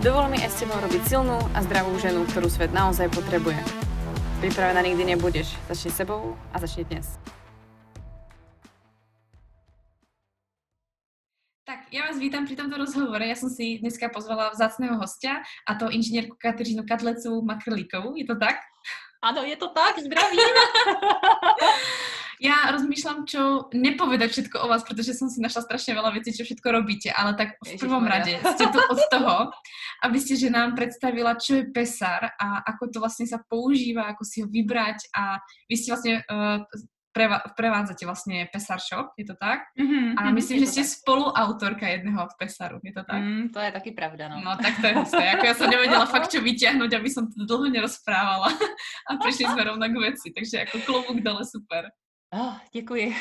Dovol mi aj s tebou robiť silnú a zdravú ženu, ktorú svet naozaj potrebuje. Pripravená nikdy nebudeš. Začni sebou a začni dnes. Tak já vás vítám při tomto rozhovore. Já jsem si dneska pozvala vzácného hostia a to inženýrku Kateřinu Kadlecu Makrlíkovou. Je to tak? Ano, je to tak, zdravím. Já rozmýšľam, čo nepovedať všetko o vás, protože jsem si našla strašně veľa věcí, čo všetko robíte, ale tak v prvom rade ste tu od toho, aby ste že nám predstavila, čo je pesar a ako to vlastně sa používa, ako si ho vybrať a vy ste vlastně uh, preva- prevádzate vlastně Pesar Shop, je to tak? Mm-hmm, a myslím, že jste spoluautorka jedného Pesaru, je to tak? Mm, to je taky pravda, no. No tak to je husté, jako já jsem nevěděla fakt, čo vyťahnout, aby som to dlho nerozprávala a přišli jsme rovno k věci, takže jako klobouk dole super. Oh, děkuji.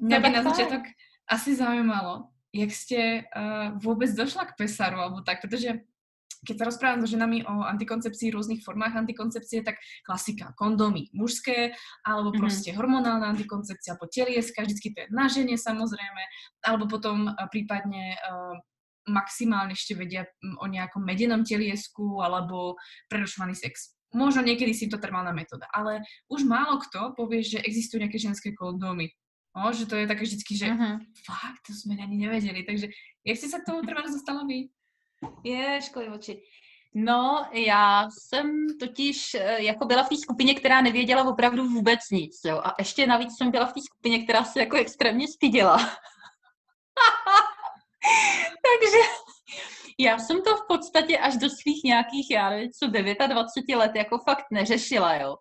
Mě by na začátek asi zajímalo, jak jste uh, vůbec došla k Pesaru, alebo tak, protože keď sa rozprávam so ženami o antikoncepcii, rôznych formách antikoncepcie, tak klasika, kondomy mužské, alebo mhm. proste mm-hmm. hormonálna antikoncepcia, alebo telieska, vždycky to je na žene samozrejme, alebo potom uh, prípadne uh, maximálne ešte vedia o nejakom medenom teliesku alebo prerušovaný sex. Možno niekedy symptotermálna metóda, ale už málo kto povie, že existujú nejaké ženské kondómy. No, že to je také vždycky, že uh-huh. fakt, to sme ani nevedeli. Takže jak ste sa k tomu trvá dostala vy? Je, školy oči. No, já jsem totiž eh, jako byla v té skupině, která nevěděla opravdu vůbec nic. Jo? A ještě navíc jsem byla v té skupině, která se jako extrémně styděla. Takže já jsem to v podstatě až do svých nějakých, já nevím, co 29 let jako fakt neřešila, jo.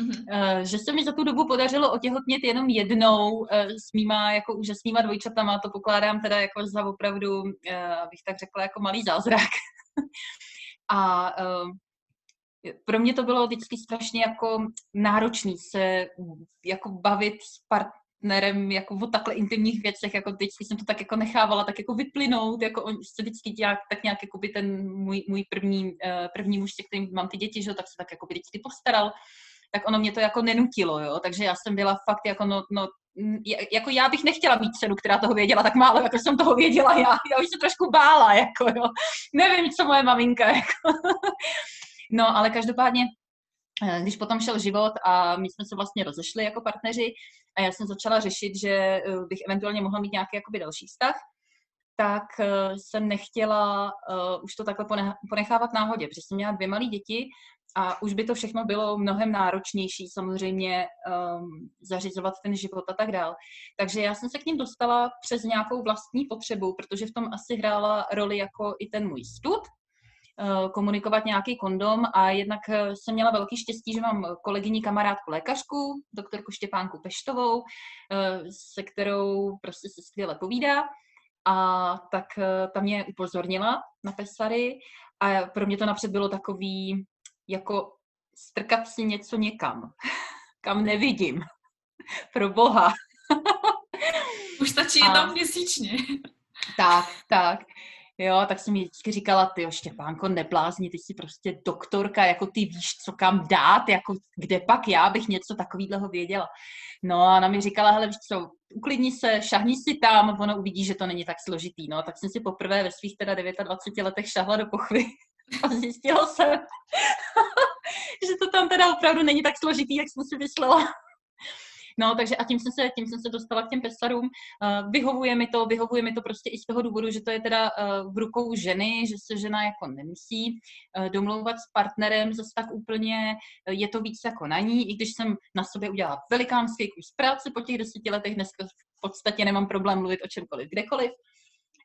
Mm-hmm. Že se mi za tu dobu podařilo otěhotnět jenom jednou eh, s mýma jako úžasnýma dvojčatama, to pokládám teda jako za opravdu, eh, abych tak řekla, jako malý zázrak. A pro mě to bylo vždycky strašně jako náročný se jako bavit s part, partnerem jako o takhle intimních věcech, jako vždycky jsem to tak jako nechávala tak jako vyplynout, jako on se vždycky dělá tak nějak jako by ten můj, můj první, uh, první muž, se kterým mám ty děti, že tak se tak jako by vždycky postaral, tak ono mě to jako nenutilo, jo, takže já jsem byla fakt jako no, no jako já bych nechtěla mít dceru, která toho věděla tak málo, jako jsem toho věděla já. Já už se trošku bála, jako jo. Nevím, co moje maminka, jako. No, ale každopádně Eh, když potom šel život a my jsme se vlastně rozešli jako partneři a já jsem začala řešit, že eh, bych eventuálně mohla mít nějaký jakoby další vztah, tak eh, jsem nechtěla už to takhle ponechávat náhodě, protože jsem měla dvě malé děti a už by to všechno bylo mnohem náročnější samozřejmě um, zařizovat ten život a tak dál. Takže já jsem se k ním dostala přes nějakou vlastní potřebu, protože v tom asi hrála roli jako i ten můj stud, Eh, komunikovat nějaký kondom a jednak eh, jsem měla velký štěstí, že mám kolegyni kamarádku lékařku, doktorku Štěpánku Peštovou, eh, se kterou prostě se skvěle povídá a tak ta mě upozornila na pesary a pro mě to napřed bylo takový jako strkat si něco někam, kam nevidím. Pro boha. Už stačí jednou měsíčně. Tak, tak. Jo, tak jsem mi říkala, ty Štěpánko, neblázni, ty jsi prostě doktorka, jako ty víš, co kam dát, jako kde pak já bych něco takového věděla. No a ona mi říkala, hele, víš co, uklidni se, šahni si tam, ono uvidí, že to není tak složitý. No, tak jsem si poprvé ve svých teda 29 letech šahla do pochvy a zjistila jsem, že to tam teda opravdu není tak složitý, jak jsem si myslela. No, takže a tím jsem se, tím jsem se dostala k těm pesarům. Uh, vyhovuje mi to, vyhovuje mi to prostě i z toho důvodu, že to je teda uh, v rukou ženy, že se žena jako nemusí uh, domlouvat s partnerem zase tak úplně, uh, je to víc jako na ní, i když jsem na sobě udělala velikánský kus práce po těch deseti letech, dneska v podstatě nemám problém mluvit o čemkoliv, kdekoliv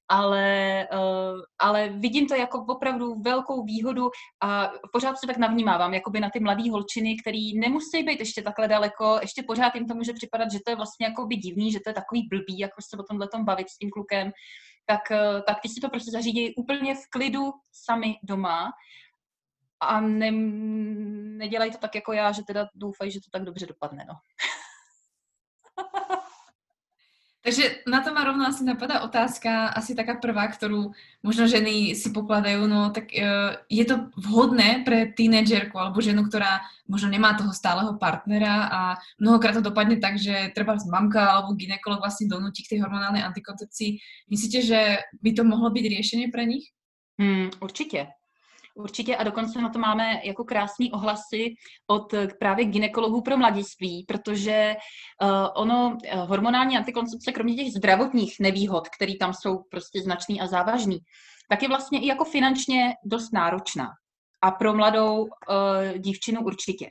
ale, uh, ale vidím to jako opravdu velkou výhodu a pořád se tak navnímávám, jakoby na ty mladé holčiny, který nemusí být ještě takhle daleko, ještě pořád jim to může připadat, že to je vlastně jako by divný, že to je takový blbý, jako se o tomhle tom bavit s tím klukem, tak, eh, tak ty si to prostě zařídí úplně v klidu sami doma a ne, nedělají to tak jako já, že teda doufají, že to tak dobře dopadne, no. Takže na to ma rovno asi napadá otázka, asi taká prvá, ktorú možno ženy si pokladajú, no tak uh, je to vhodné pre tínedžerku alebo ženu, ktorá možno nemá toho stáleho partnera a mnohokrát to dopadne tak, že treba mamka alebo ginekolog vlastne donúti k tej hormonálnej antikoncepcii. Myslíte, že by to mohlo byť riešenie pre nich? Hmm, určitě. Určitě a dokonce na to máme jako krásný ohlasy od eh, právě ginekologů pro mladiství, protože uh, ono, uh, hormonální antikoncepce, kromě těch zdravotních nevýhod, které tam jsou prostě značný a závažný, tak je vlastně i jako finančně dost náročná. A pro mladou uh, dívčinu určitě.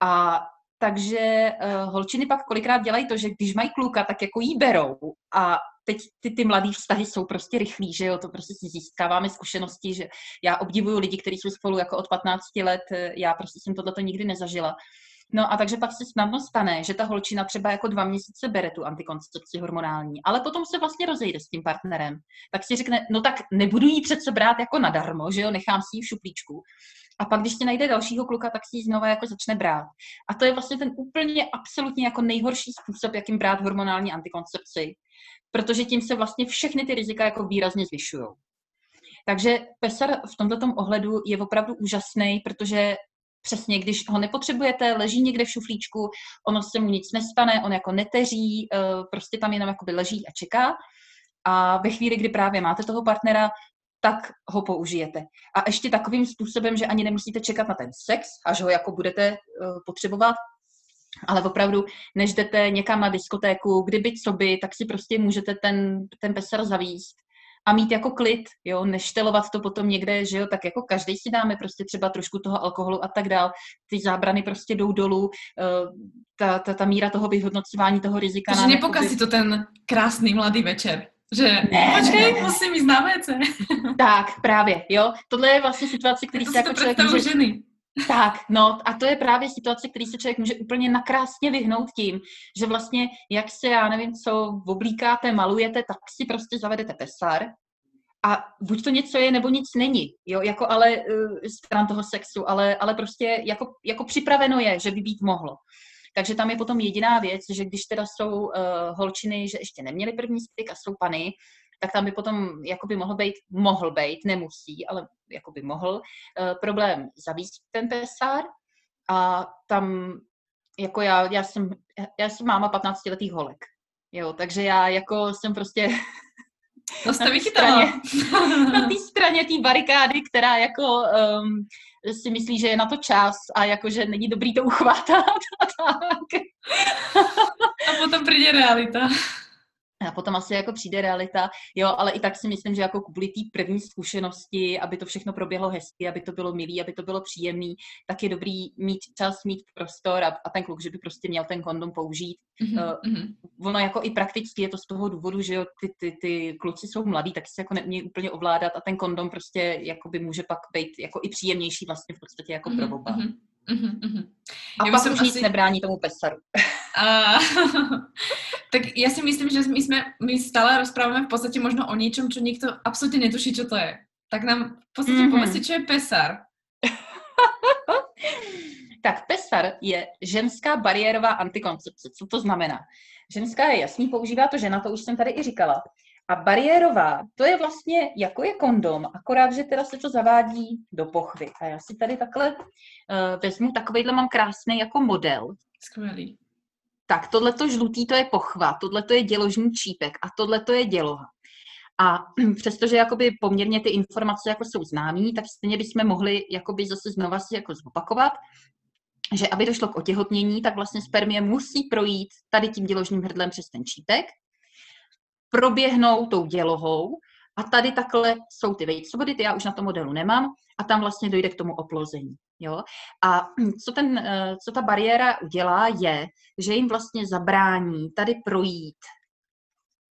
A takže uh, holčiny pak kolikrát dělají to, že když mají kluka, tak jako jí berou a teď ty, ty mladý vztahy jsou prostě rychlí, že jo, to prostě si získáváme zkušenosti, že já obdivuju lidi, kteří jsou spolu jako od 15 let, já prostě jsem tohleto nikdy nezažila. No a takže pak se snadno stane, že ta holčina třeba jako dva měsíce bere tu antikoncepci hormonální, ale potom se vlastně rozejde s tím partnerem. Tak si řekne, no tak nebudu jí přece brát jako nadarmo, že jo, nechám si ji v šuplíčku. A pak, když ti najde dalšího kluka, tak si ji znova jako začne brát. A to je vlastně ten úplně absolutně jako nejhorší způsob, jakým brát hormonální antikoncepci protože tím se vlastně všechny ty rizika jako výrazně zvyšují. Takže PESAR v tomto ohledu je opravdu úžasný, protože přesně, když ho nepotřebujete, leží někde v šuflíčku, ono se mu nic nestane, on jako neteří, eh, prostě tam jenom jakoby leží a čeká. A ve chvíli, kdy právě máte toho partnera, tak ho použijete. A ještě takovým způsobem, že ani nemusíte čekat na ten sex, až ho jako budete eh, potřebovat, ale opravdu, než jdete někam na diskotéku, kdyby co by, tak si prostě můžete ten, ten pesar zavíst a mít jako klid, jo, neštelovat to potom někde, že jo, tak jako každý si dáme prostě třeba trošku toho alkoholu a tak dál, ty zábrany prostě jdou dolů, eh, ta, ta, ta míra toho vyhodnocování toho rizika. Takže nepokazí to ten krásný mladý večer. Že ne, počkej, ne, musím jít na WC. Tak, právě, jo. Tohle je vlastně situace, který se jako člověk může... ženy. Tak, no a to je právě situace, který se člověk může úplně nakrásně vyhnout tím, že vlastně jak se, já nevím co, oblíkáte, malujete, tak si prostě zavedete pesar a buď to něco je, nebo nic není, jo, jako ale uh, stran toho sexu, ale, ale prostě jako, jako připraveno je, že by být mohlo. Takže tam je potom jediná věc, že když teda jsou uh, holčiny, že ještě neměly první styk a jsou pany, tak tam by potom jakoby mohl být, mohl být, nemusí, ale jakoby mohl, uh, problém zavíst ten pesár a tam jako já, já jsem, já jsem máma 15 letých holek, jo, takže já jako jsem prostě to jste vychytala. Na té straně té barikády, která jako um, si myslí, že je na to čas a jako, že není dobrý to uchvátat a tak. A potom přijde realita a potom asi jako přijde realita, jo, ale i tak si myslím, že jako kvůli té první zkušenosti, aby to všechno proběhlo hezky, aby to bylo milý, aby to bylo příjemný, tak je dobrý mít čas, mít prostor a, a ten kluk, že by prostě měl ten kondom použít. Mm-hmm. Uh, ono jako i prakticky je to z toho důvodu, že jo, ty, ty, ty kluci jsou mladí, tak se jako neumí úplně ovládat a ten kondom prostě jako by může pak být jako i příjemnější vlastně v podstatě jako pro oba. Mm-hmm. Mm-hmm. A Já pak už asi... nic nebrání tomu pesaru. A, tak já si myslím, že my, jsme, my stále rozpráváme v podstatě možno o něčem, čo nikto absolutně netuší, čo to je. Tak nám v podstatě mm-hmm. povedzte, čo je pesar. tak pesar je ženská bariérová antikoncepce. Co to znamená? Ženská je jasný, používá to žena, to už jsem tady i říkala. A bariérová, to je vlastně, jako je kondom, akorát, že teda se to zavádí do pochvy. A já si tady takhle uh, vezmu, takovejhle mám krásný jako model. Skvělý. Tak, tohleto žlutý to je pochva, tohleto je děložní čípek a tohleto je děloha. A přestože jakoby poměrně ty informace jako jsou známé, tak stejně bychom mohli jakoby zase znova si jako zopakovat, že aby došlo k otěhotnění, tak vlastně spermie musí projít tady tím děložním hrdlem přes ten čípek, proběhnou tou dělohou a tady takhle jsou ty vejcovody, ty já už na tom modelu nemám a tam vlastně dojde k tomu oplození. Jo? A co, ten, eh, co ta bariéra udělá, je, že jim vlastně zabrání tady projít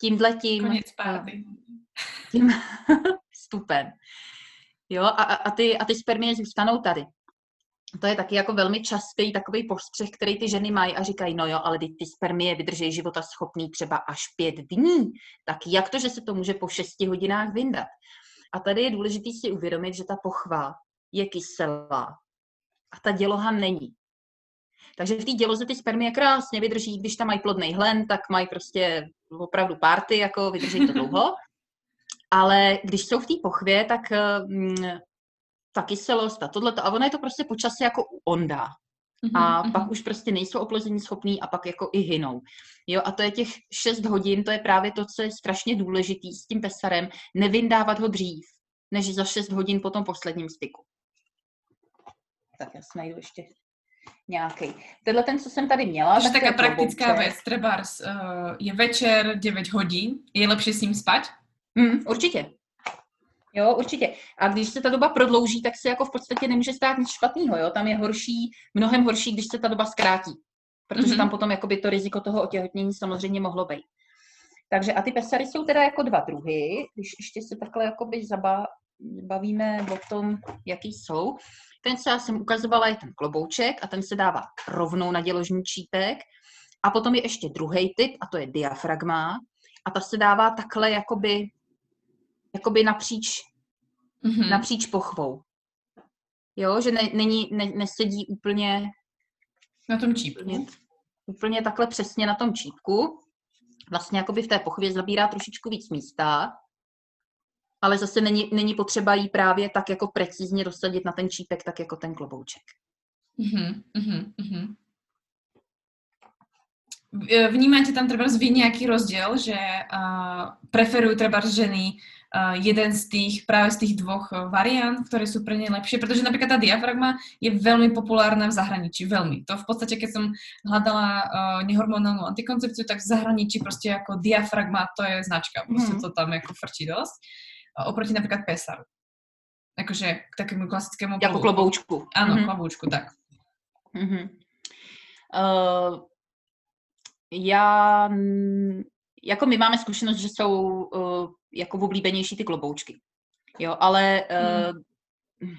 tímhletím Konec párty. tím vstupem. Jo, a, a, ty, a ty spermie zůstanou tady. To je taky jako velmi častý takový postřeh, který ty ženy mají a říkají, no jo, ale ty spermie vydrží života schopný třeba až pět dní, tak jak to, že se to může po šesti hodinách vyndat? A tady je důležité si uvědomit, že ta pochva je kyselá a ta děloha není. Takže v té děloze ty spermie krásně vydrží, když tam mají plodný hlen, tak mají prostě opravdu párty, jako vydrží to dlouho. Ale když jsou v té pochvě, tak mm, ta kyselost a tohle, a ono je to prostě počasí jako ondá. Mm-hmm, a mm-hmm. pak už prostě nejsou oplození schopný a pak jako i hynou. Jo, a to je těch 6 hodin, to je právě to, co je strašně důležitý s tím pesarem, nevyndávat ho dřív, než za 6 hodin po tom posledním styku. Tak já si najdu ještě nějaký. Tenhle ten, co jsem tady měla. Takže taká praktická věc, třeba uh, je večer 9 hodin, je lepší s ním spát? Mm, určitě. Jo, určitě. A když se ta doba prodlouží, tak se jako v podstatě nemůže stát nic špatného. Jo? Tam je horší, mnohem horší, když se ta doba zkrátí. Protože mm-hmm. tam potom jakoby to riziko toho otěhotnění samozřejmě mohlo být. Takže a ty pesary jsou teda jako dva druhy. Když ještě se takhle jakoby zaba, bavíme o tom, jaký jsou. Ten, co já jsem ukazovala, je ten klobouček a ten se dává rovnou na děložní čípek. A potom je ještě druhý typ a to je diafragma. A ta se dává takhle jakoby jakoby napříč, mm-hmm. napříč pochvou. Jo, že ne, není, ne, nesedí úplně na tom čípku. Úplně, úplně takhle přesně na tom čípku. Vlastně jakoby v té pochvě zabírá trošičku víc místa, ale zase není, není potřeba jí právě tak jako precizně dosadit na ten čípek, tak jako ten klobouček. Mm-hmm, mm-hmm. Vnímáte tam třeba vy nějaký rozdíl, že uh, preferují třeba ženy jeden z tých, práve z tých dvoch eh, variant, ktoré sú pre ne lepšie, pretože napríklad tá diafragma je veľmi populárna v zahraničí, veľmi. To v podstate, keď som hľadala uh, nehormonálnu antikoncepciu, tak v zahraničí prostě ako diafragma, to je značka, prostě mm. to tam jako frčí dosť. Uh, oproti napríklad pesaru. Akože k takému klasickému... Jako kloboučku. Áno, mm-hmm. kloboučku, tak. Mm-hmm. Uh, já, jako my máme zkušenost, že jsou uh, jako oblíbenější ty kloboučky. Jo, ale hmm. uh,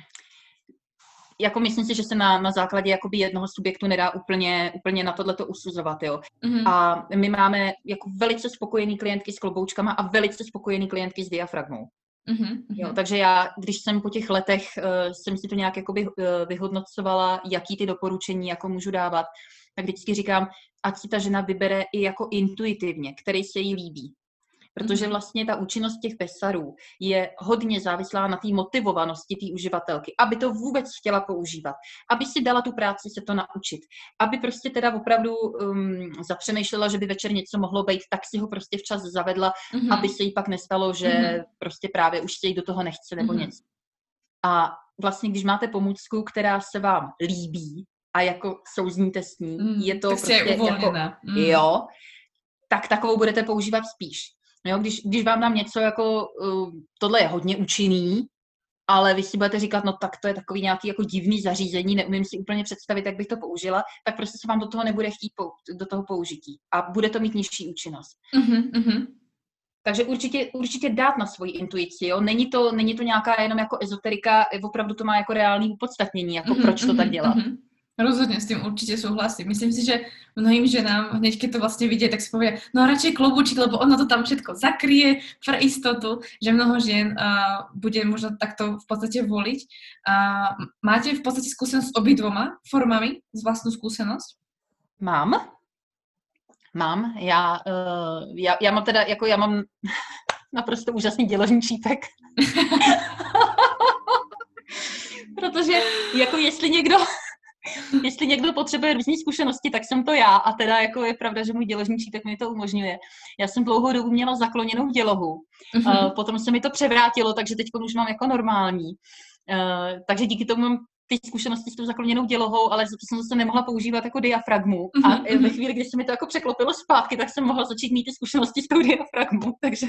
jako myslím si, že se na, na základě jakoby jednoho subjektu nedá úplně, úplně na tohleto usuzovat, jo. Mm-hmm. A my máme jako velice spokojený klientky s kloboučkama a velice spokojený klientky s diafragmou. Mm-hmm. Jo, takže já, když jsem po těch letech, uh, jsem si to nějak jakoby, uh, vyhodnocovala, jaký ty doporučení jako můžu dávat, tak vždycky říkám, ať si ta žena vybere i jako intuitivně, který se jí líbí protože mhm. vlastně ta účinnost těch pesarů je hodně závislá na té motivovanosti té uživatelky, aby to vůbec chtěla používat, aby si dala tu práci se to naučit, aby prostě teda opravdu um, zapřemýšlela, že by večer něco mohlo být, tak si ho prostě včas zavedla, mm-hmm. aby se jí pak nestalo, že mm-hmm. prostě právě už se jí do toho nechce nebo mm-hmm. něco. A vlastně, když máte pomůcku, která se vám líbí a jako souzníte s ní, mm, je to prostě je jako, mm. jo, tak takovou budete používat spíš. Jo, když, když vám dám něco jako, uh, tohle je hodně účinný, ale vy si budete říkat, no tak to je takový nějaký jako divný zařízení, neumím si úplně představit, jak bych to použila, tak prostě se vám do toho nebude chtít pou, do toho použití a bude to mít nižší účinnost. Mm-hmm, Takže určitě, určitě dát na svoji intuici, jo. Není to, není to nějaká jenom jako ezoterika, opravdu to má jako reálný upodstatnění, jako mm-hmm, proč to tak dělat. Mm-hmm. Rozhodně s tím určitě souhlasím. Myslím si, že mnohým ženám, hneď keď to vlastně vidí, tak si povie, no radšej klobúčik, lebo ono to tam všetko zakryje pro istotu, že mnoho žen uh, bude možno takto v podstate voliť. Uh, máte v podstate skúsenosť s obidvoma formami, z vlastnú skúsenosť? Mám. Mám. Já, uh, já, já mám teda, jako já mám naprosto úžasný děložní čípek. Protože jako jestli někdo jestli někdo potřebuje různé zkušenosti, tak jsem to já. A teda jako je pravda, že můj děložní tak mi to umožňuje. Já jsem dlouhou dobu měla zakloněnou dělohu. Uh, potom se mi to převrátilo, takže teď už mám jako normální. Uh, takže díky tomu mám ty zkušenosti s tou zakloněnou dělohou, ale jsem zase nemohla používat jako diafragmu. A mm-hmm. ve chvíli, kdy se mi to jako překlopilo zpátky, tak jsem mohla začít mít ty zkušenosti s tou diafragmou. Takže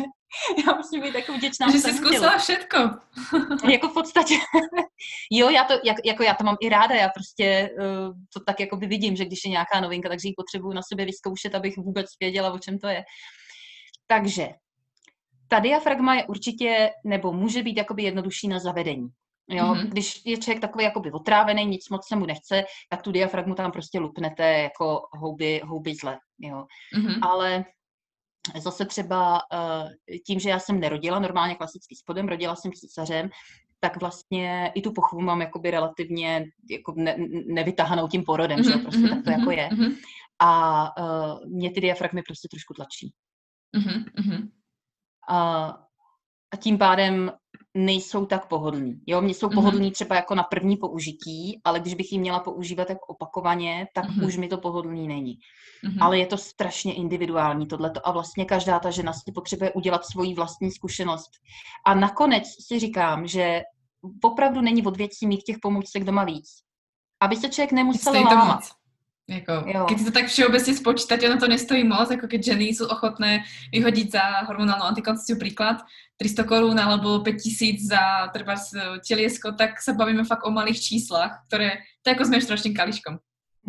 já musím být jako vděčná. Že jsi zkusila všetko. jako v podstatě. jo, já to, jak, jako já to mám i ráda. Já prostě uh, to tak jako by vidím, že když je nějaká novinka, takže ji potřebuju na sebe vyzkoušet, abych vůbec věděla, o čem to je. Takže ta diafragma je určitě, nebo může být jakoby jednodušší na zavedení. Jo, mm-hmm. Když je člověk takový jakoby otrávený, nic moc se mu nechce, tak tu diafragmu tam prostě lupnete jako houby, houby zle. Jo. Mm-hmm. Ale zase třeba uh, tím, že já jsem nerodila normálně klasický spodem, rodila jsem císařem, tak vlastně i tu pochvu mám jakoby relativně jako ne, nevytahanou tím porodem, mm-hmm, že jo, prostě mm-hmm, tak to jako je. Mm-hmm. A uh, mě ty diafragmy prostě trošku tlačí. Mm-hmm. A, a tím pádem nejsou tak pohodlný. Jo, mě jsou mm-hmm. pohodlný třeba jako na první použití, ale když bych ji měla používat jako opakovaně, tak mm-hmm. už mi to pohodlný není. Mm-hmm. Ale je to strašně individuální tohleto a vlastně každá ta žena si potřebuje udělat svoji vlastní zkušenost. A nakonec si říkám, že opravdu není od věcí mít těch pomůcek doma víc. Aby se člověk nemusel lámat. Jako, jo. keď to tak všeobecne spočítate, ono to nestojí moc, ako keď ženy sú ochotné vyhodiť za hormonálnu antikoncepciu príklad 300 korún alebo 5000 za treba teliesko, tak sa bavíme fakt o malých číslach, ktoré, to je ako ročným kališkom.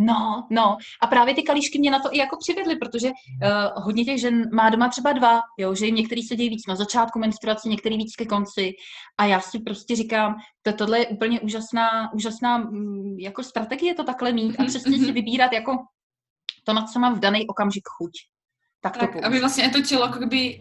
No, no. A právě ty kalíšky mě na to i jako přivedly, protože uh, hodně těch žen má doma třeba dva, jo, že jim některý se dějí víc na začátku menstruace, některý víc ke konci. A já si prostě říkám, to tohle je úplně úžasná, úžasná mm, jako strategie to takhle mít a mhm, přesně si mhm. vybírat jako to, na co mám v daný okamžik chuť. Tak, tak to aby vlastně to tělo jako by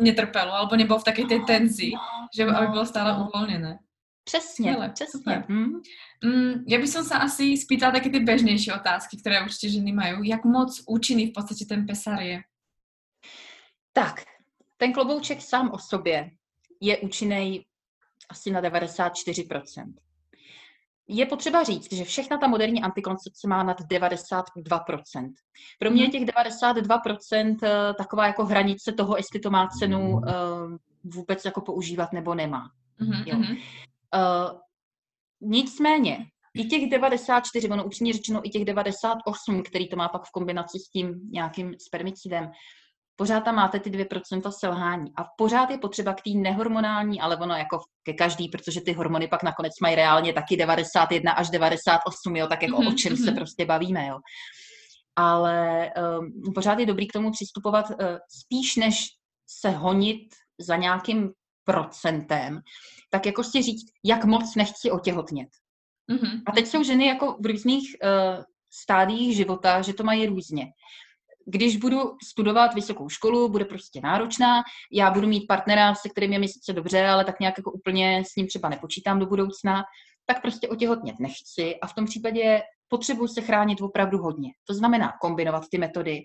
netrpelo, alebo nebylo v také té tenzi, no, že aby bylo stále no. uvolněné. Přesně, Hele, přesně. Mm, ja by som sa asi spýtala také ty bežnejšie otázky, ktoré určite ženy majú. Jak moc účinný v podstate ten pesar je? Tak, ten klobouček sám o sobě je účinný asi na 94%. Je potřeba říct, že všechna ta moderní antikoncepce má nad 92%. Pro mě je mhm. těch 92% eh, taková jako hranice toho, jestli to má cenu uh, vůbec jako používat nebo nemá. Mm-hmm. Jo. Uh, nicméně, i těch 94, ono upřímně řečeno i těch 98, který to má pak v kombinaci s tím nějakým spermicidem, pořád tam máte ty 2% selhání. A pořád je potřeba k té nehormonální, ale ono jako ke každý, protože ty hormony pak nakonec mají reálně taky 91 až 98, jo, tak jako mm-hmm. o čem se mhm. prostě bavíme, jo. Ale um, pořád je dobrý k tomu přistupovat uh, spíš, než se honit za nějakým procentem, tak jako si říct, jak moc nechci otěhotnět. Mm-hmm. A teď jsou ženy jako v různých uh, stádiích života, že to mají různě. Když budu studovat vysokou školu, bude prostě náročná, já budu mít partnera, se kterým je mi sice dobře, ale tak nějak jako úplně s ním třeba nepočítám do budoucna, tak prostě otěhotnět nechci a v tom případě potřebuji se chránit opravdu hodně. To znamená kombinovat ty metody,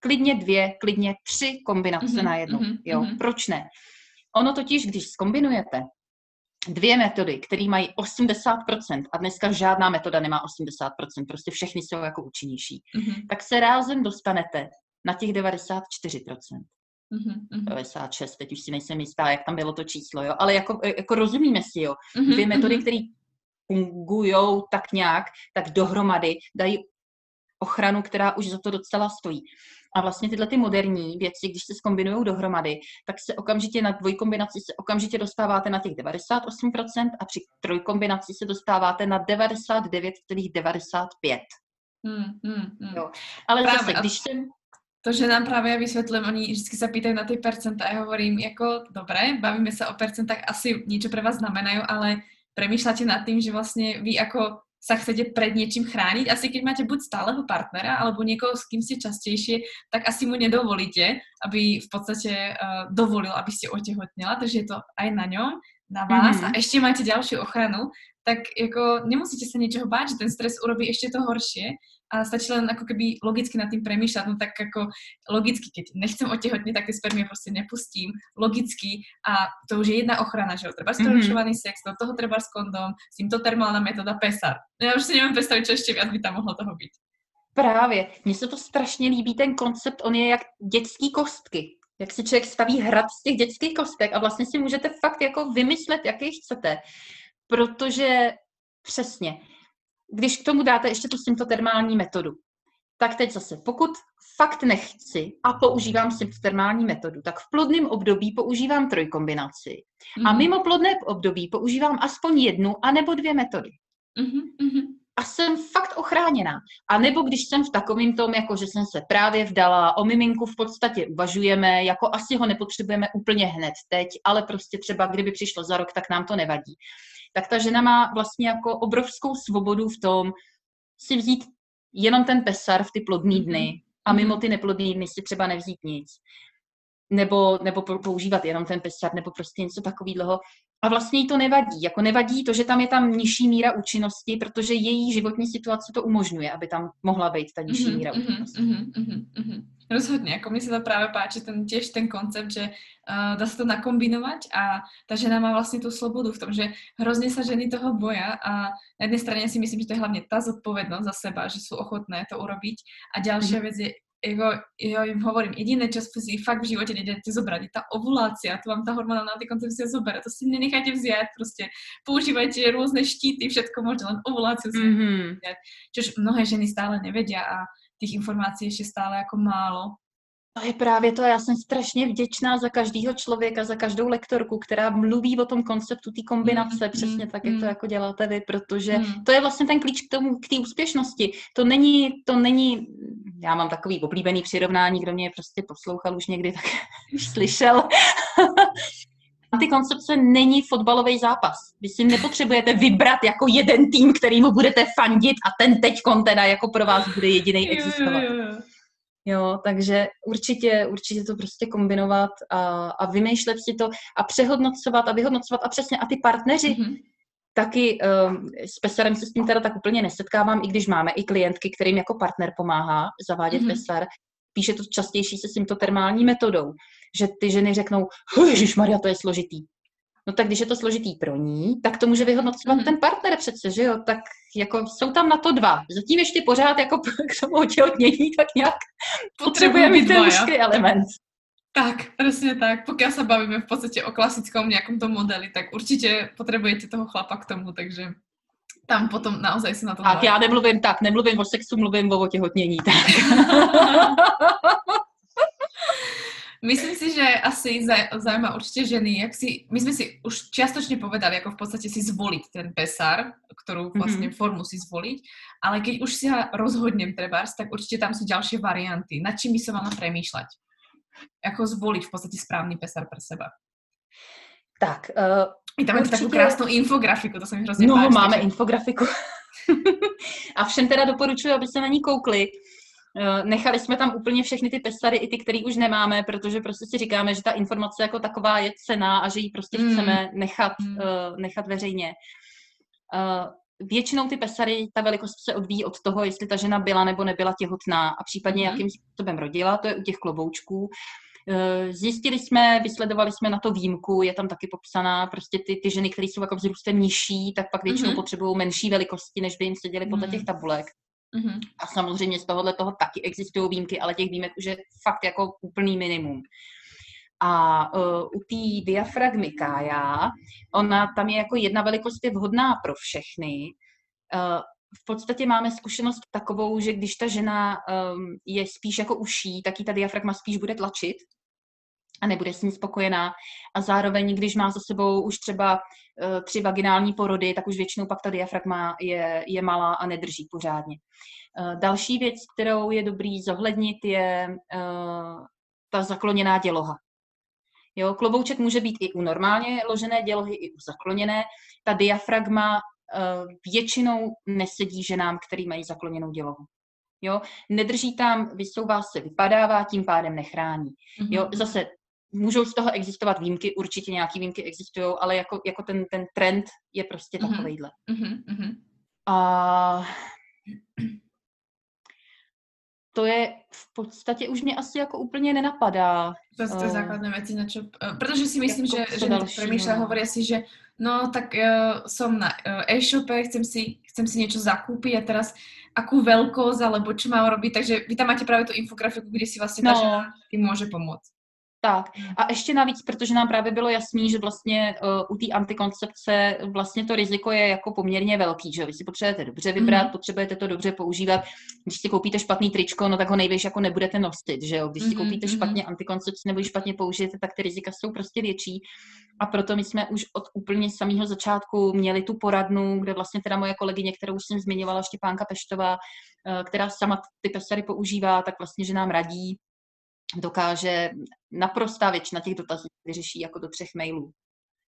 klidně dvě, klidně tři kombinace mm-hmm, na jednu. Mm-hmm, jo, mm-hmm. proč ne? Ono totiž, když skombinujete dvě metody, které mají 80%, a dneska žádná metoda nemá 80%, prostě všechny jsou jako účinnější, mm-hmm. tak se rázem dostanete na těch 94%. Mm-hmm. 96, teď už si nejsem jistá, jak tam bylo to číslo, jo, ale jako, jako rozumíme si, jo, mm-hmm. dvě metody, které fungují tak nějak, tak dohromady dají ochranu, která už za to docela stojí. A vlastně tyhle ty moderní věci, když se skombinují dohromady, tak se okamžitě na dvojkombinaci se okamžitě dostáváte na těch 98% a při trojkombinaci se dostáváte na 99,95%. Hmm, hmm, hmm. Jo. Ale Právě, zase, když jsem... To, že nám právě vysvětlím, oni vždycky se pýtají na ty percenta a já hovorím, jako dobré, bavíme se o percentách, asi něco pro vás znamenají, ale premýšľate nad tým, že vlastně vy jako sa chcete pred niečím chrániť. Asi keď máte buď stáleho partnera, alebo niekoho, s kým ste častejšie, tak asi mu nedovolíte, aby v podstate uh, dovolil, aby ste otehotnila, takže je to aj na ňom, na vás mm-hmm. a ešte máte ďalšiu ochranu, tak jako nemusíte sa niečoho báť, že ten stres urobí ešte to horšie a stačí len ako keby logicky nad tým premýšľať, no tak ako logicky, keď nechcem otehotniť, tak tie spermie proste nepustím, logicky a to už je jedna ochrana, že jo, treba mm-hmm. sex, do toho treba kondom, s týmto termálna metóda PESAR. Já už si nevím představit, čo ještě viac by tam mohlo toho být. Právě, mně se to strašně líbí, ten koncept, on je jak dětský kostky. Jak si člověk staví hrad z těch dětských kostek a vlastně si můžete fakt jako vymyslet, jaký chcete. Protože přesně, když k tomu dáte ještě tu symptotermální metodu, tak teď zase, pokud fakt nechci a používám symptotermální metodu, tak v plodném období používám trojkombinaci. Mm-hmm. A mhm. mimo plodné období používám aspoň jednu a nebo dvě metody. Mm-hmm. A jsem fakt ochráněná. A nebo když jsem v takovém tom, jako že jsem se právě vdala, o miminku v podstatě uvažujeme, jako asi ho nepotřebujeme úplně hned teď, ale prostě třeba kdyby přišlo za rok, tak nám to nevadí tak ta žena má vlastně jako obrovskou svobodu v tom si vzít jenom ten pesar v ty plodní mhm. dny a mimo mhm. ty neplodní dny si třeba nevzít nic. Nebo, nebo používat jenom ten pesar, nebo prostě něco takového. A vlastně jí to nevadí. Jako nevadí to, že tam je tam nižší míra účinnosti, protože její životní situace to umožňuje, aby tam mohla být ta nižší mm-hmm, míra účinnosti. Mm-hmm, mm-hmm. Rozhodně, jako mi se to právě páči, ten těž ten koncept, že uh, dá se to nakombinovat a ta žena má vlastně tu slobodu v tom, že hrozně se ženy toho boja a na jedné straně si myslím, že to je hlavně ta zodpovědnost za seba, že jsou ochotné to urobiť a další mm-hmm. věc je jako, ja im hovorím, jediné, čo si fakt v živote nejdete zobrať, je tá ovulácia, to vám tá hormonálna antikoncepcia zobere, to si nenechajte vziať, prostě používajte rôzne štíty, všetko možné, len ovuláciu si mm-hmm. Čož mnohé ženy stále nevedia a tých informácií ještě stále jako málo. To je právě to, já jsem strašně vděčná za každého člověka, za každou lektorku, která mluví o tom konceptu té kombinace, mm, přesně mm, tak, jak mm. to jako děláte vy, protože mm. to je vlastně ten klíč k tomu, k té úspěšnosti. To není, to není, já mám takový oblíbený přirovnání, kdo mě prostě poslouchal už někdy, tak už slyšel. Antikoncepce není fotbalový zápas. Vy si nepotřebujete vybrat jako jeden tým, kterýmu budete fandit a ten teď teda jako pro vás bude jediný existovat. Jo, takže určitě, určitě to prostě kombinovat a, a vymýšlet si to a přehodnocovat a vyhodnocovat a přesně a ty partneři, mm-hmm. taky um, s pesarem se s tím teda tak úplně nesetkávám, i když máme i klientky, kterým jako partner pomáhá zavádět mm-hmm. pesar, píše to častější se symptotermální metodou, že ty ženy řeknou, Ježíš Maria, to je složitý. No tak když je to složitý pro ní, tak to může vyhodnocovat mm-hmm. ten partner přece, že jo? Tak jako jsou tam na to dva. Zatím ještě pořád jako k tomu otěhotnění tak nějak potřebuje mít ten mužský element. Tak, přesně tak. Pokud se bavíme v podstatě o klasickém nějakom tom modeli, tak určitě potřebujete toho chlapa k tomu, takže tam potom naozaj se na to Tak já nemluvím tak, nemluvím o sexu, mluvím o otěhotnění. Tak. Myslím si, že asi zajímá určitě ženy, jak si, my jsme si už čiastočně povedali, jako v podstatě si zvolit ten pesar, kterou mhm. vlastně mm-hmm. formu si zvolit, ale keď už si ho rozhodnem trebárs, tak určitě tam jsou další varianty, nad čím by se mala premýšlet. Jako zvolit v podstatě správný pesar pro seba. Tak, uh, I tam určitě... takovou krásnou infografiku, to se mi hrozně No, páči, máme takže... infografiku. a všem teda doporučuji, aby se na ní koukli. Eh, nechali jsme tam úplně všechny ty pesary, i ty, které už nemáme, protože prostě si říkáme, že ta informace jako taková je cená a že ji prostě mm. chceme nechat, mm. uh, nechat veřejně. Uh, většinou ty pesary, ta velikost se odvíjí od toho, jestli ta žena byla nebo nebyla těhotná a případně mm. jakým způsobem rodila, to je u těch kloboučků. Zjistili jsme, vysledovali jsme na to výjimku, je tam taky popsaná, prostě ty, ty ženy, které jsou jako vzrůstem nižší, tak pak většinou mm-hmm. potřebují menší velikosti, než by jim seděly podle těch tabulek. Mm-hmm. A samozřejmě z tohohle toho taky existují výjimky, ale těch výjimek už je fakt jako úplný minimum. A uh, u té diafragmy Kája, ona tam je jako jedna velikost je vhodná pro všechny. Uh, v podstatě máme zkušenost takovou, že když ta žena um, je spíš jako uší, tak ji ta diafragma spíš bude tlačit a nebude s ní spokojená. A zároveň, když má za sebou už třeba tři vaginální porody, tak už většinou pak ta diafragma je, je malá a nedrží pořádně. Uh, další věc, kterou je dobrý zohlednit, je uh, ta zakloněná děloha. Jo, klobouček může být i u normálně ložené dělohy, i u zakloněné. Ta diafragma většinou nesedí ženám, který mají zakloněnou dělohu. Jo? Nedrží tam, vysouvá se, vypadává, tím pádem nechrání. Mm-hmm. Jo? Zase můžou z toho existovat výjimky, určitě nějaký výjimky existují, ale jako, jako ten, ten trend je prostě mm-hmm. takovejhle. Mm-hmm. A to je v podstatě už mě asi jako úplně nenapadá. To, je uh, základné věci, na čo, uh, protože si myslím, jako že, že přemýšľa, no. hovorí si, že no tak uh, som na uh, e-shope, chcem si, chcem si niečo zakúpiť a teraz akú veľkosť alebo čo mám robiť, takže vy tam máte právě tu infografiku, kde si vlastně no. ta žena tým může pomoct. Tak a ještě navíc, protože nám právě bylo jasný, že vlastně uh, u té antikoncepce vlastně to riziko je jako poměrně velký, že vy si potřebujete dobře vybrat, mm. potřebujete to dobře používat. Když si koupíte špatný tričko, no tak ho nejvíš jako nebudete nosit, že jo. Když si mm-hmm, koupíte mm-hmm. špatně antikoncepci nebo ji špatně použijete, tak ty rizika jsou prostě větší. A proto my jsme už od úplně samého začátku měli tu poradnu, kde vlastně teda moje kolegyně, kterou jsem zmiňovala, Štěpánka Peštová, uh, která sama ty pesary používá, tak vlastně, že nám radí, dokáže naprostá většina těch dotazů vyřeší jako do třech mailů.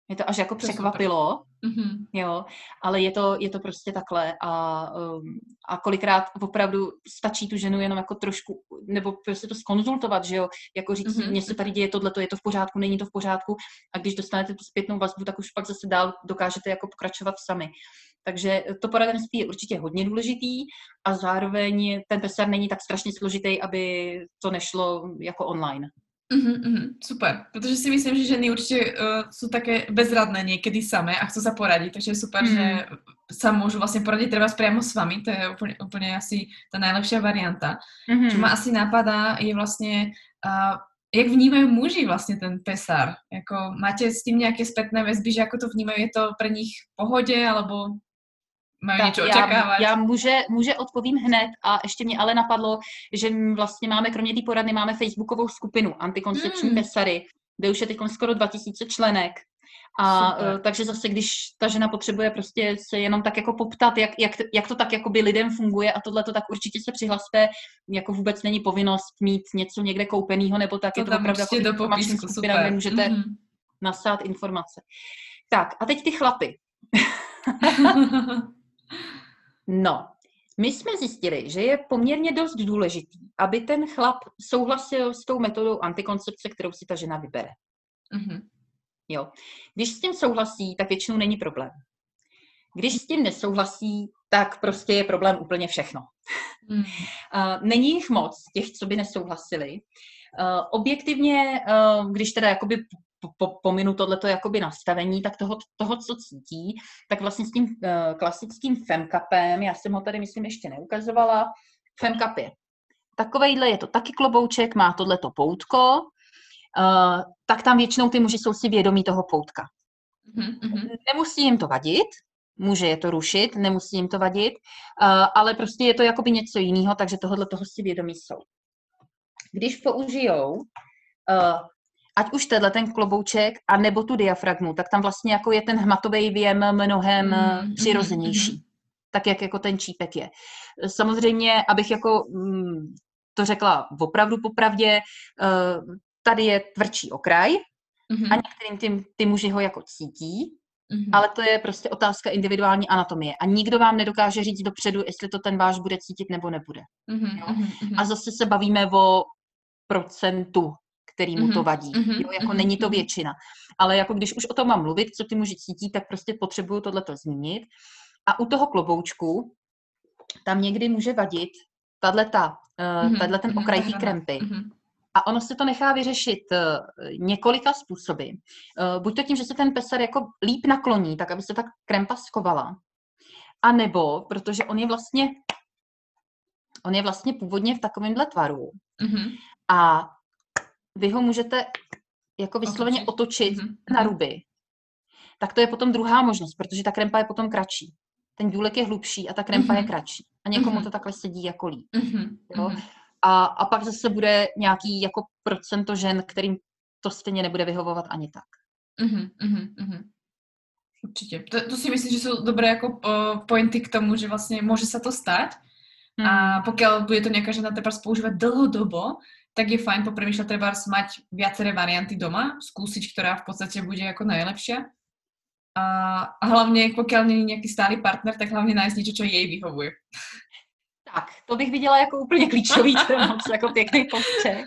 Mě to až jako překvapilo, mm-hmm. jo, ale je to, je to prostě takhle a, um, a kolikrát opravdu stačí tu ženu jenom jako trošku, nebo prostě to skonzultovat, že jo, jako říct, mm-hmm. mně se tady děje tohle, to je to v pořádku, není to v pořádku a když dostanete tu zpětnou vazbu, tak už pak zase dál dokážete jako pokračovat sami. Takže to poradenství je určitě hodně důležitý a zároveň ten pesar není tak strašně složitý, aby to nešlo jako online. Uh-huh, uh-huh, super, protože si myslím, že ženy určitě uh, jsou také bezradné někdy samé a chcou se poradit, takže je super, uh-huh. že sa můžu vlastně poradit třeba přímo s vámi, to je úplně, úplně asi ta nejlepší varianta. Uh-huh. Čo ma asi napadá je vlastně, uh, jak vnímají muži vlastně ten pesar? Jako, máte s tím nějaké zpětné väzby, že jako to vnímají, je to pro nich v pohodě, alebo mají tak něco očekávat. Já, já může, může odpovím hned a ještě mě ale napadlo, že vlastně máme, kromě té poradny, máme facebookovou skupinu antikoncepční hmm. pesary, kde už je teď skoro 2000 členek. A Super. takže zase, když ta žena potřebuje prostě se jenom tak jako poptat, jak, jak, jak to tak jako by lidem funguje a tohle to tak určitě se přihlaste, jako vůbec není povinnost mít něco někde koupeného, nebo tak to je to opravdu jako do popisku, skupina, kde můžete mm-hmm. nasát informace. Tak a teď ty chlapy. No, my jsme zjistili, že je poměrně dost důležitý, aby ten chlap souhlasil s tou metodou antikoncepce, kterou si ta žena vybere. Mm-hmm. Jo. Když s tím souhlasí, tak většinou není problém. Když s tím nesouhlasí, tak prostě je problém úplně všechno. Mm. Není jich moc, těch, co by nesouhlasili. Uh, objektivně, když teda jakoby po, pominu tohleto jakoby nastavení, tak toho, toho, co cítí, tak vlastně s tím uh, klasickým femkapem, já jsem ho tady, myslím, ještě neukazovala, femkap je takovejhle, je to taky klobouček, má tohleto poutko, uh, tak tam většinou ty muži jsou si vědomí toho poutka. Mm-hmm. Nemusí jim to vadit, může je to rušit, nemusí jim to vadit, uh, ale prostě je to jakoby něco jiného, takže tohle toho si vědomí jsou. Když použijou uh, ať už tenhle ten klobouček, a nebo tu diafragmu, tak tam vlastně jako je ten hmatový věm mnohem mm, přirozenější. Mm, tak, jak jako ten čípek je. Samozřejmě, abych jako mm, to řekla opravdu popravdě, uh, tady je tvrdší okraj mm-hmm. a některým ty, ty muži ho jako cítí, mm-hmm. ale to je prostě otázka individuální anatomie. A nikdo vám nedokáže říct dopředu, jestli to ten váš bude cítit nebo nebude. Mm-hmm. Jo? Mm-hmm. A zase se bavíme o procentu který mu to mhm, vadí. Mm-hmm, jo, jako mm-hmm. není to mhm. většina. Ale jako když už o tom mám mluvit, co ty muži cítí, tak prostě potřebuju tohleto zmínit. A u toho kloboučku tam někdy může vadit tato, mm-hmm. ten okraj té krempy. Mm-hmm. A ono se to nechá vyřešit uh, několika způsoby. Uh, buď to tím, že se ten pesar jako líp nakloní, tak aby se ta krempa skovala. A nebo, protože on je vlastně on je vlastně původně v takovémhle tvaru. Mm-hmm. A vy ho můžete jako vysloveně otočit, otočit mm-hmm. na ruby, tak to je potom druhá možnost, protože ta krempa je potom kratší. Ten důlek je hlubší a ta krempa mm-hmm. je kratší. A někomu mm-hmm. to takhle sedí jako líp. Mm-hmm. Jo? A, a pak zase bude nějaký jako procento žen, kterým to stejně nebude vyhovovat ani tak. Mm-hmm. Mm-hmm. Určitě. To, to si myslím, že jsou dobré jako uh, pointy k tomu, že vlastně může se to stát. Mm. A pokud bude to nějaká žena třeba používat dlhodobo, tak je fajn popremýšľať treba mať viaceré varianty doma, skúsiť, ktorá v podstate bude ako najlepšia. A, a hlavně, pokud není nějaký stálý partner, tak hlavně najít něco, co jej vyhovuje. Tak, to bych viděla jako úplně klíčový, to je moc jako pěkný postřeh.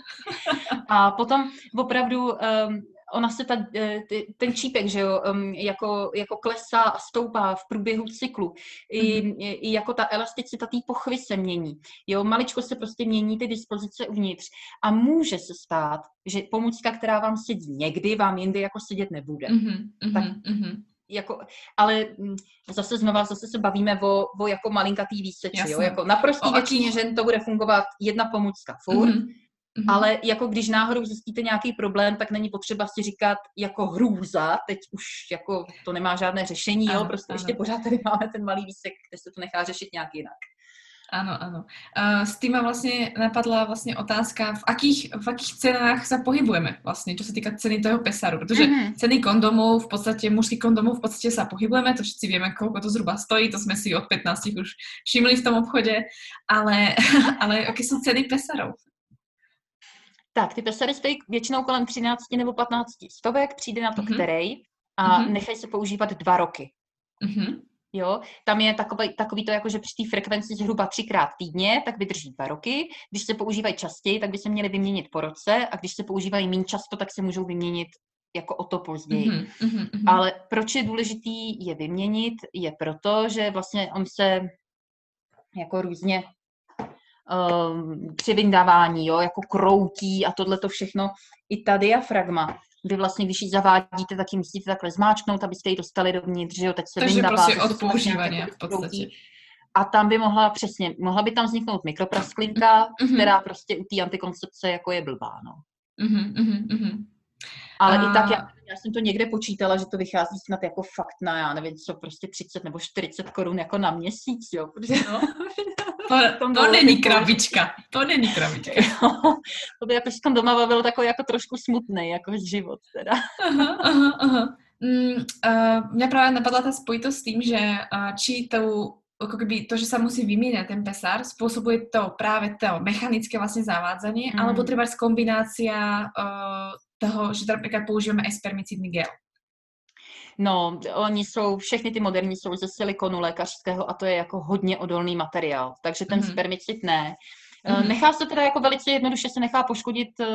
A potom opravdu um, ona se ta, eh, ten čípek, že jo, jako, jako klesá a stoupá v průběhu cyklu. I, mm-hmm. i jako ta elasticita té pochvy se mění. Jo, maličko se prostě mění ty dispozice uvnitř. A může se stát, že pomůcka, která vám sedí někdy, vám jindy jako sedět nebude. Mm-hmm. Tak, mm-hmm. Jako, ale mm, zase znova zase se bavíme o, o jako malinkatý výseči, jo? Jako naprostý většině žen to bude fungovat jedna pomůcka furt, mm-hmm Mm-hmm. Ale jako když náhodou zjistíte nějaký problém, tak není potřeba si říkat jako hrůza, teď už jako to nemá žádné řešení, ano, jo, prostě ano. ještě pořád tady máme ten malý výsek, kde se to nechá řešit nějak jinak. Ano, ano. S tým vlastně napadla vlastně otázka, v akých, v akých cenách se pohybujeme vlastně, co se týká ceny toho pesaru, protože mm-hmm. ceny kondomů, v podstatě mužských kondomů v podstatě se pohybujeme, to všichni víme, kolik to zhruba stojí, to jsme si od 15 už všimli v tom obchodě, ale, ale jaké jsou ceny pesarů? Tak, ty pesary stojí většinou kolem 13 nebo 15 stovek, přijde na to, mm-hmm. který. a mm-hmm. nechají se používat dva roky. Mm-hmm. Jo, tam je takový, takový to, jako, že při té frekvenci zhruba třikrát týdně, tak vydrží dva roky. Když se používají častěji, tak by se měly vyměnit po roce a když se používají méně často, tak se můžou vyměnit jako o to později. Mm-hmm, mm-hmm. Ale proč je důležitý je vyměnit, je proto, že vlastně on se jako různě um, při vyndávání, jo, jako kroutí a tohle to všechno. I ta diafragma, vy vlastně, když ji zavádíte, tak ji musíte takhle zmáčknout, abyste ji dostali dovnitř, jo, teď se Takže vyndává. prostě od používání v podstatě. A tam by mohla přesně, mohla by tam vzniknout mikroprasklinka, mm-hmm. která prostě u té antikoncepce jako je blbá, no. Mm-hmm, mm-hmm. Ale a... i tak, já, já jsem to někde počítala, že to vychází snad jako fakt na, já nevím, co, prostě 30 nebo 40 korun jako na měsíc, jo. Protože, no. To, to není krabička, to není krabička. to by jako tam doma byl takový jako trošku smutný, jako život teda. Aha, aha, aha. Mm, uh, mňa práve napadla tá spojitosť s tým, že uh, či to, ako keby to, že sa musí vymieňať ten pesár, spôsobuje to práve to mechanické vlastne zavádzanie, mm. alebo treba kombinácia uh, toho, že napríklad používame aj spermicidný gel. No, oni jsou, všechny ty moderní jsou ze silikonu lékařského a to je jako hodně odolný materiál, takže ten mm-hmm. spermicid ne. Mm-hmm. Nechá se teda jako velice jednoduše se nechá poškodit uh,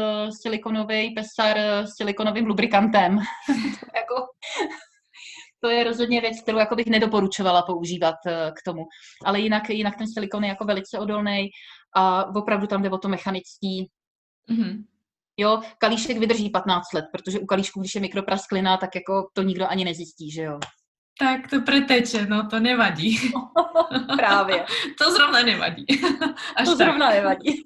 silikonový pesar uh, silikonovým lubrikantem. to, jako, to je rozhodně věc, kterou jako bych nedoporučovala používat uh, k tomu. Ale jinak, jinak ten silikon je jako velice odolný a opravdu tam jde o to mechanický. Mm-hmm. Jo, kalíšek vydrží 15 let, protože u kalíšku, když je mikroprasklina, tak jako to nikdo ani nezjistí, že jo. Tak to preteče, no to nevadí. Právě. to zrovna nevadí. Až to tak. zrovna nevadí.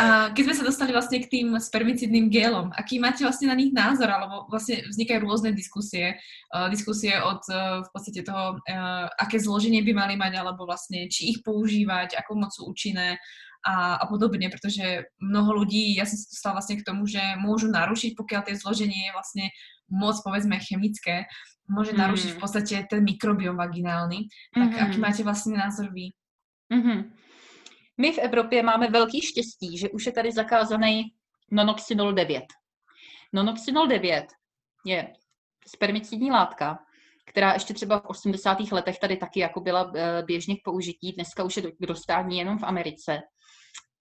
A keď sme sa dostali vlastne k tým spermicidným gelom, aký máte vlastne na nich názor, alebo vlastne vznikajú rôzne diskusie, uh, diskusie od uh, v podstate toho, uh, aké zloženie by mali mať, alebo vlastne či ich používať, ako moc sú účinné, a, a podobne, pretože mnoho ľudí, ja som sa dostala vlastne k tomu, že môžu narušiť, pokiaľ tie zloženie je vlastne moc, povedzme, chemické, môže mm. narušiť v podstate ten mikrobiom vaginálny. Tak mm-hmm. aký máte vlastne názor vy? Mm-hmm. My v Evropě máme velký štěstí, že už je tady zakázaný nonoxynol 9. Nonoxynol 9 je spermicidní látka, která ještě třeba v 80. letech tady taky jako byla eh, běžně k použití, dneska už je dostání jenom v Americe.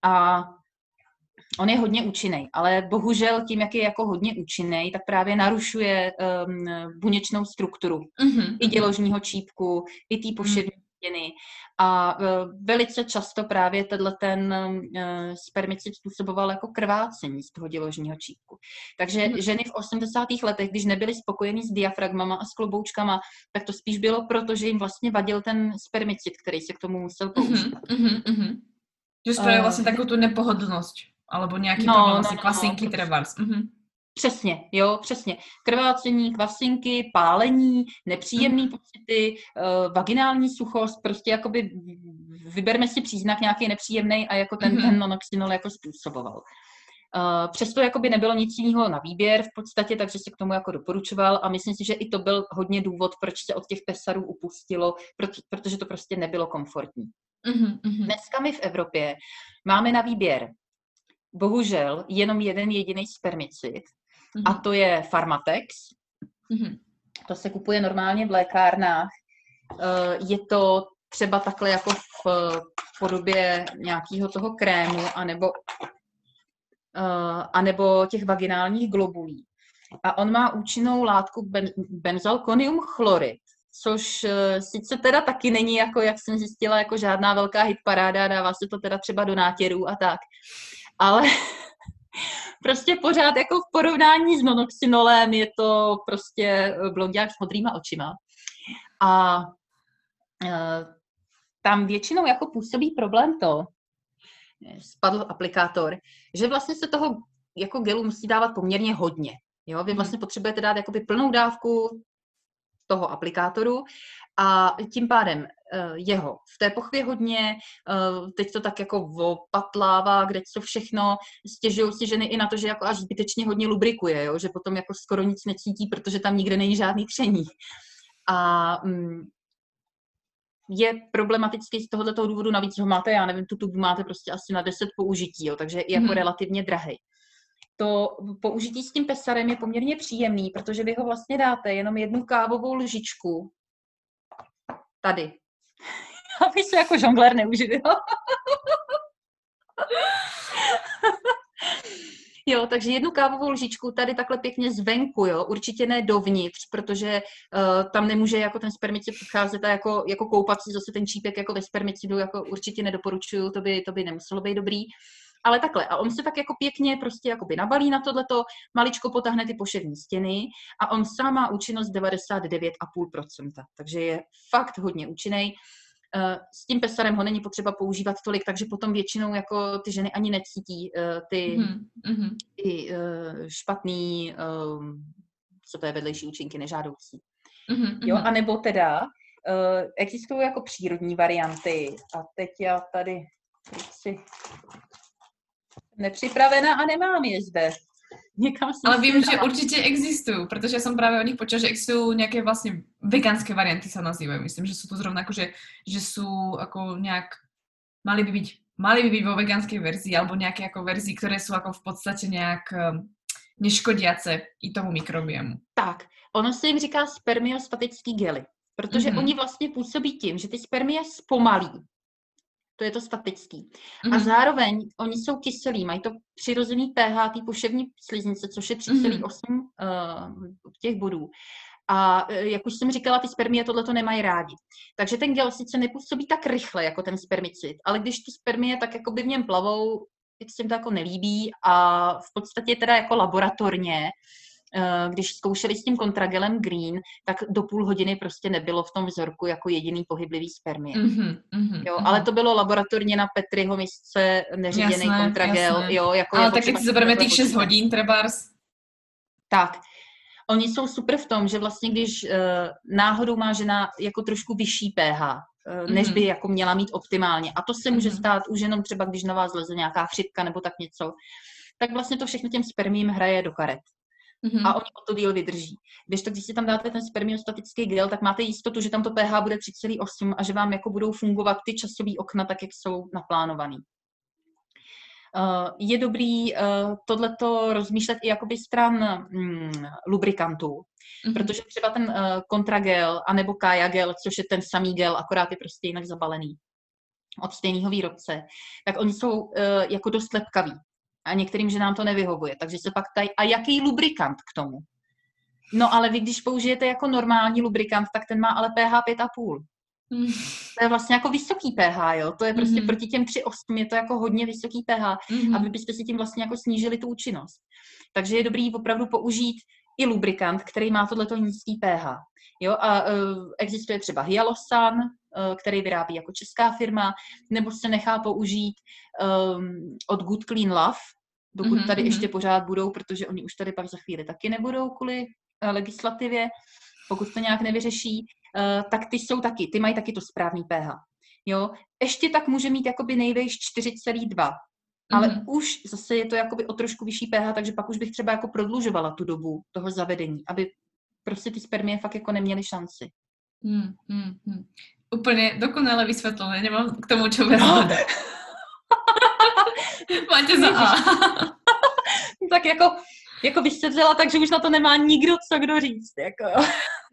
A on je hodně účinný, ale bohužel tím, jak je jako hodně účinný, tak právě narušuje um, buněčnou strukturu mm-hmm. i děložního čípku, i té pošední stěny. A uh, velice často právě tenhle ten uh, spermicid způsoboval jako krvácení z toho děložního čípku. Takže mm-hmm. ženy v 80. letech, když nebyly spokojeny s diafragmama a s kloboučkama, tak to spíš bylo proto, že jim vlastně vadil ten spermicid, který se k tomu musel použít. Mm-hmm, mm-hmm. Že spravuje vlastně takovou tu nepohodlnosť, alebo nějaký no, problém, vlastně no, kvasinky no, trebárs. Mhm. Přesně, jo, přesně. Krvácení, kvasinky, pálení, nepříjemné mm. pocity, uh, vaginální suchost, prostě jakoby vyberme si příznak nějaký nepříjemný a jako ten, mm. ten nonoxynol jako způsoboval. Uh, přesto jakoby nebylo nic jiného na výběr v podstatě, takže se k tomu jako doporučoval a myslím si, že i to byl hodně důvod, proč se od těch pesarů upustilo, proto, protože to prostě nebylo komfortní. Mm-hmm. Dneska my v Evropě máme na výběr bohužel jenom jeden jediný spermicid mm-hmm. a to je Pharmatex. Mm-hmm. To se kupuje normálně v lékárnách. Eh, je to třeba takhle jako v podobě nějakého toho krému anebo, eh, anebo těch vaginálních globulí. A on má účinnou látku ben, benzalkonium chlorid, což uh, sice teda taky není, jako jak jsem zjistila, jako žádná velká hitparáda, dává se to teda třeba do nátěrů a tak, ale prostě pořád jako v porovnání s monoxynolem je to prostě eh, blondiák s modrýma očima. A uh, tam většinou jako působí problém to, spadl aplikátor, že vlastně se toho jako gelu musí dávat poměrně hodně. Jo, vy mhm. vlastně potřebujete dát jakoby plnou dávku toho aplikátoru a tím pádem uh, jeho v té pochvě hodně, uh, teď to tak jako opatlává, kde co všechno, stěžují si ženy i na to, že jako až zbytečně hodně lubrikuje, jo? že potom jako skoro nic necítí, protože tam nikde není žádný tření. A um, je problematický z tohoto důvodu, navíc ho máte, já nevím, tu tubu máte prostě asi na 10 použití, jo, takže je jako mm. relativně drahý. To použití s tím pesarem je poměrně příjemný, protože vy ho vlastně dáte jenom jednu kávovou lžičku tady. Aby se jako žongler neuživil. Jo, takže jednu kávovou lžičku tady takhle pěkně zvenku, jo, určitě ne dovnitř, protože uh, tam nemůže jako ten spermicid podcházet a jako, jako koupací zase ten čípek jako ve spermicidu jako určitě nedoporučuju, to by, to by nemuselo být dobrý. Ale takhle, a on se tak jako pěkně prostě jakoby nabalí na tohleto, maličko potáhne ty poševní stěny a on sám má účinnost 99,5%, takže je fakt hodně účinný. Eh, s tím pesarem ho není potřeba používat tolik, takže potom většinou jako ty ženy ani necítí uh, ty, mm-hmm. ty uh, špatný, co to je vedlejší účinky, nežádoucí. Mm-hmm. Jo, a nebo teda existují jako přírodní varianty a teď já tady si nepřipravená a nemám je zde. Někam Ale vím, že určitě existují, protože jsem právě o nich počula, že existují nějaké vlastně veganské varianty se nazývají. Myslím, že jsou to zrovna jako, že, že jsou jako nějak, mali by být mali by být vo veganské verzi, alebo nějaké jako verzi, které jsou jako v podstatě nějak um, neškodiace i tomu mikrobiomu. Tak, ono se jim říká spermiostatický gely, protože mm-hmm. oni vlastně působí tím, že ty spermie zpomalí to je to statický. Mm-hmm. A mhm. zároveň oni jsou kyselí, mají to přirozený pH té poševní sliznice, což je 3,8 mm-hmm. uh, těch bodů. A eh, jak už jsem říkala, ty spermie tohle nemají rádi. Takže ten gel sice nepůsobí tak rychle jako ten spermicid, ale když ty spermie tak jako by v něm plavou, tak se jim to jako nelíbí a v podstatě teda jako laboratorně když zkoušeli s tím kontragelem green, tak do půl hodiny prostě nebylo v tom vzorku jako jediný pohyblivý spermie. Mm-hmm, mm-hmm, jo, mm-hmm. ale to bylo laboratorně na Petriho misce neředěný jasné, kontragel. Jasné. Jo, jako ale taky si zobereme těch 6 hodin, trebárs. Tak, Oni jsou super v tom, že vlastně když uh, náhodou má žena jako trošku vyšší pH, uh, než mm-hmm. by jako měla mít optimálně, a to se může mm-hmm. stát už jenom třeba, když na vás leze nějaká chřipka nebo tak něco, tak vlastně to všechno těm spermím hraje do karet. Mm-hmm. A oni o to díl vydrží. Když to, když si tam dáte ten spermiostatický gel, tak máte jistotu, že tam to pH bude 3,8 a že vám jako budou fungovat ty časové okna tak, jak jsou naplánovaný. Uh, je dobrý uh, tohleto rozmýšlet i jakoby stran mm, lubrikantů, mm-hmm. protože třeba ten uh, kontragel anebo Kaja gel, což je ten samý gel, akorát je prostě jinak zabalený od stejného výrobce, tak oni jsou uh, jako dost lepkaví a některým ženám to nevyhovuje. Takže se pak tady, a jaký lubrikant k tomu? No ale vy, když použijete jako normální lubrikant, tak ten má ale pH 5,5. Mm. To je vlastně jako vysoký pH, jo? To je prostě mm. proti těm 3,8 je to jako hodně vysoký pH mm. a vy byste si tím vlastně jako snížili tu účinnost. Takže je dobrý opravdu použít i lubrikant, který má tohleto nízký pH. Jo, a uh, existuje třeba Hyalosan, který vyrábí jako česká firma, nebo se nechá použít um, od Good Clean Love, dokud mm-hmm, tady mm-hmm. ještě pořád budou, protože oni už tady pak za chvíli taky nebudou kvůli uh, legislativě, pokud to nějak nevyřeší, uh, tak ty jsou taky, ty mají taky to správný pH. Jo, ještě tak může mít jakoby nejvejš 4,2, ale mm-hmm. už zase je to jakoby o trošku vyšší pH, takže pak už bych třeba jako prodlužovala tu dobu toho zavedení, aby prostě ty spermie fakt jako neměly šanci. Hmm, hmm, hmm. Úplně dokonale vysvětlené, nemám k tomu čo no. Máte za A. tak jako, jako vysvětlila, takže už na to nemá nikdo co kdo říct. Jako.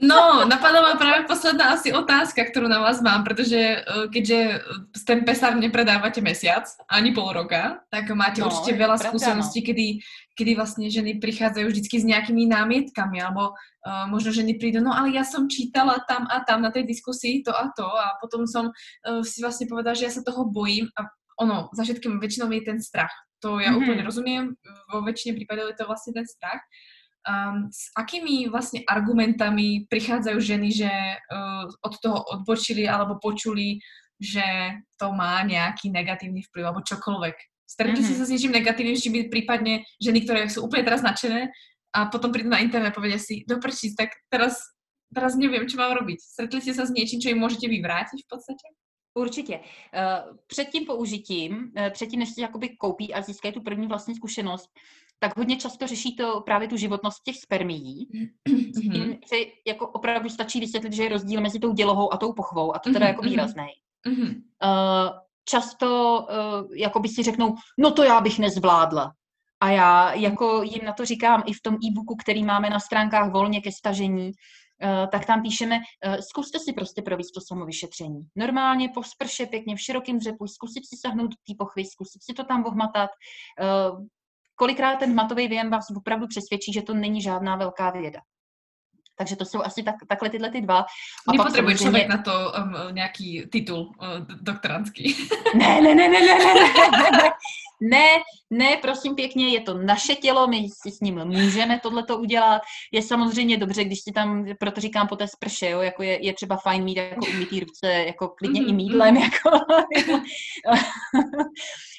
No, napadla ma právě posledná asi otázka, kterou na vás mám, protože eh, keďže eh, ten pesár nepredávate mesiac, ani pol roka, tak máte no, určitě veľa skúseností, no. kedy, kedy vlastně ženy prichádzajú vždycky s nejakými námietkami, alebo uh, možno ženy prídu, no ale ja som čítala tam a tam na tej diskusii to a to a potom som uh, si vlastne povedala, že ja sa toho bojím a ono, za všetkým väčšinou je ten strach. To ja mm-hmm. úplne rozumiem, vo väčšine prípadov je to vlastne ten strach. Um, s akými vlastne argumentami prichádzajú ženy, že uh, od toho odbočili alebo počuli, že to má nejaký negatívny vplyv alebo čokoľvek? Stretli mm-hmm. ste sa s niečím negatívnym, či by prípadne ženy, ktoré sú úplne teraz nadšené a potom prídu na internet a povedia si, doprčí, tak teraz, teraz neviem, čo mám robiť. Stretli ste sa s niečím, čo im môžete vyvrátiť v podstate? Určitě. Eh, před tím použitím, eh, předtím, než si jakoby koupí a získají tu první vlastní zkušenost, tak hodně často řeší to právě tu životnost těch spermií. Mm-hmm. Si jako opravdu stačí vysvětlit, že je rozdíl mezi tou dělohou a tou pochvou a to teda mm-hmm. jako výrazný. Mm-hmm. Často uh, jako by si řeknou, no to já bych nezvládla. A já jako jim na to říkám i v tom e-booku, který máme na stránkách volně ke stažení, eh, tak tam píšeme, eh, zkuste si prostě provést to samovyšetření. Normálně po sprše pěkně v širokém dřepu, zkusit si sahnout do té pochvy, zkusit si to tam ohmatat. Eh, kolikrát ten hmatový věm vás opravdu přesvědčí, že to není žádná velká věda. Takže to jsou asi tak, takhle tyhle ty dva. A Nepotřebuje samozřejmě... člověk na to um, nějaký titul uh, doktorantský. Ne, ne, ne, ne, ne, ne, ne, ne, ne, ne, prosím pěkně, je to naše tělo, my si s ním můžeme tohleto udělat. Je samozřejmě dobře, když si tam, proto říkám po té sprše, jo, jako je, je třeba fajn mít jako umytý ruce, jako klidně mm-hmm. i mídlem, mhm. jako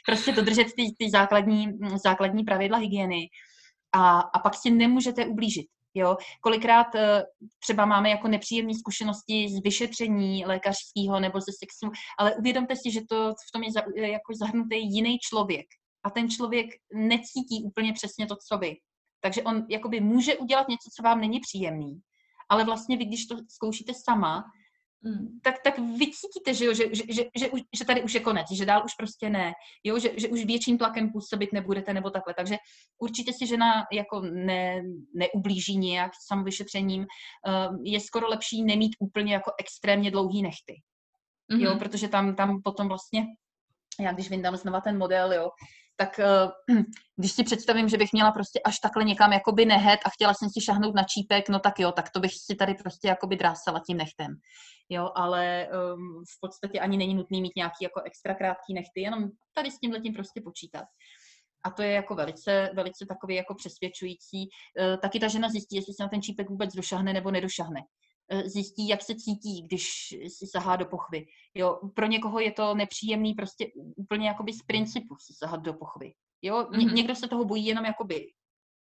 prostě dodržet ty, ty základní, základní pravidla hygieny. A, a pak si nemůžete ublížit. Jo? Kolikrát eh, třeba máme jako nepříjemné zkušenosti z vyšetření lékařského nebo ze sexu, ale uvědomte si, že to v tom je za, jako zahrnutý jiný člověk a ten člověk necítí úplně přesně to, co vy. Takže on jakoby může udělat něco, co vám není příjemný, ale vlastně vy, když to zkoušíte sama. Tak, tak vy cítíte, že, jo, že, že, že, že, že tady už je konec, že dál už prostě ne, jo, že, že už větším tlakem působit nebudete nebo takhle. Takže určitě si žena jako ne, neublíží nějak samovyšetřením. Uh, je skoro lepší nemít úplně jako extrémně dlouhý nechty. Mm-hmm. Jo, protože tam, tam potom vlastně, já když vyndám znova ten model, jo, tak uh, když si představím, že bych měla prostě až takhle někam jakoby nehet a chtěla jsem si šahnout na čípek, no tak jo, tak to bych si tady prostě jakoby drásala tím nechtem. Jo, ale um, v podstatě ani není nutný mít nějaký jako extra krátký nechty, jenom tady s tím letím prostě počítat. A to je jako velice, velice takový jako přesvědčující. Uh, taky ta žena zjistí, jestli se na ten čípek vůbec došahne nebo nedošahne. Eh, zjistí, jak se cítí, když si sahá do pochvy. Jo, pro někoho je to nepříjemný prostě úplně jakoby z principu si sahat do pochvy. Jo, mm-hmm. někdo se toho bojí jenom jakoby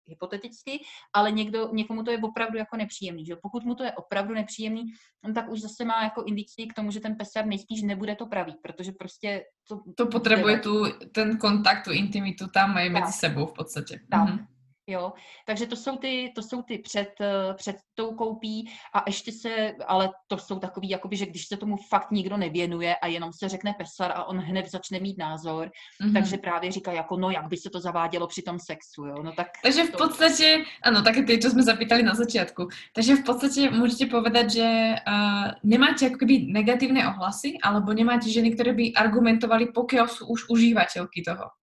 hypoteticky, ale někdo, někomu to je opravdu jako nepříjemný. Že? Pokud mu to je opravdu nepříjemný, on tak už zase má jako indici k tomu, že ten pesar nejspíš nebude to pravý, protože prostě to... To potřebuje tu, ten kontakt, tu intimitu tam mají mezi sebou v podstatě. Tak. Mm-hmm. Jo, takže to jsou ty, to jsou ty před, eh, před tou koupí a ještě se, ale to jsou takový, jakoby, že když se tomu fakt nikdo nevěnuje a jenom se řekne pesar a on hned začne mít názor, mm-hmm. takže právě říká jako, no jak by se to zavádělo při tom sexu, jo, no tak... Takže v podstatě, ano, také ty, co jsme zapýtali na začátku, takže v podstatě můžete povedat, že uh, nemáte jakoby negativní ohlasy, alebo nemáte ženy, které by argumentovali, pokud jsou už užívateľky toho.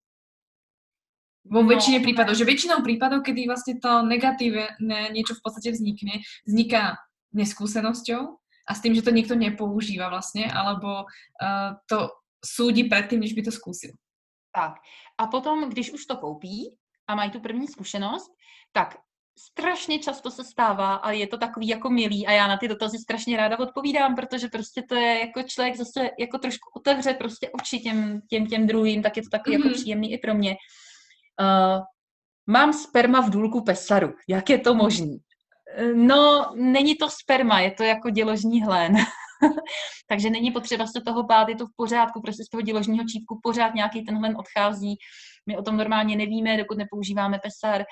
Vo no. väčšine prípadov, že väčšinou prípadov, kedy vlastne to negatívne niečo v podstate vznikne, vzniká neskúsenosťou a s tým, že to niekto nepoužíva vlastne, alebo uh, to súdi predtým, než by to zkusil. Tak. A potom, když už to koupí a mají tu první zkušenost, tak strašně často se stává a je to takový jako milý a já na ty dotazy strašně ráda odpovídám, protože prostě to je jako člověk zase jako trošku otevře prostě oči těm, těm, těm druhým, tak je to takový mm-hmm. jako mhm. příjemný i pro mě. Uh, mám sperma v důlku pesaru. Jak je to možný? No, není to sperma, je to jako děložní hlen. Takže není potřeba se toho bát, je to v pořádku, prostě z toho děložního čípku pořád nějaký ten hlen odchází. My o tom normálně nevíme, dokud nepoužíváme pesar.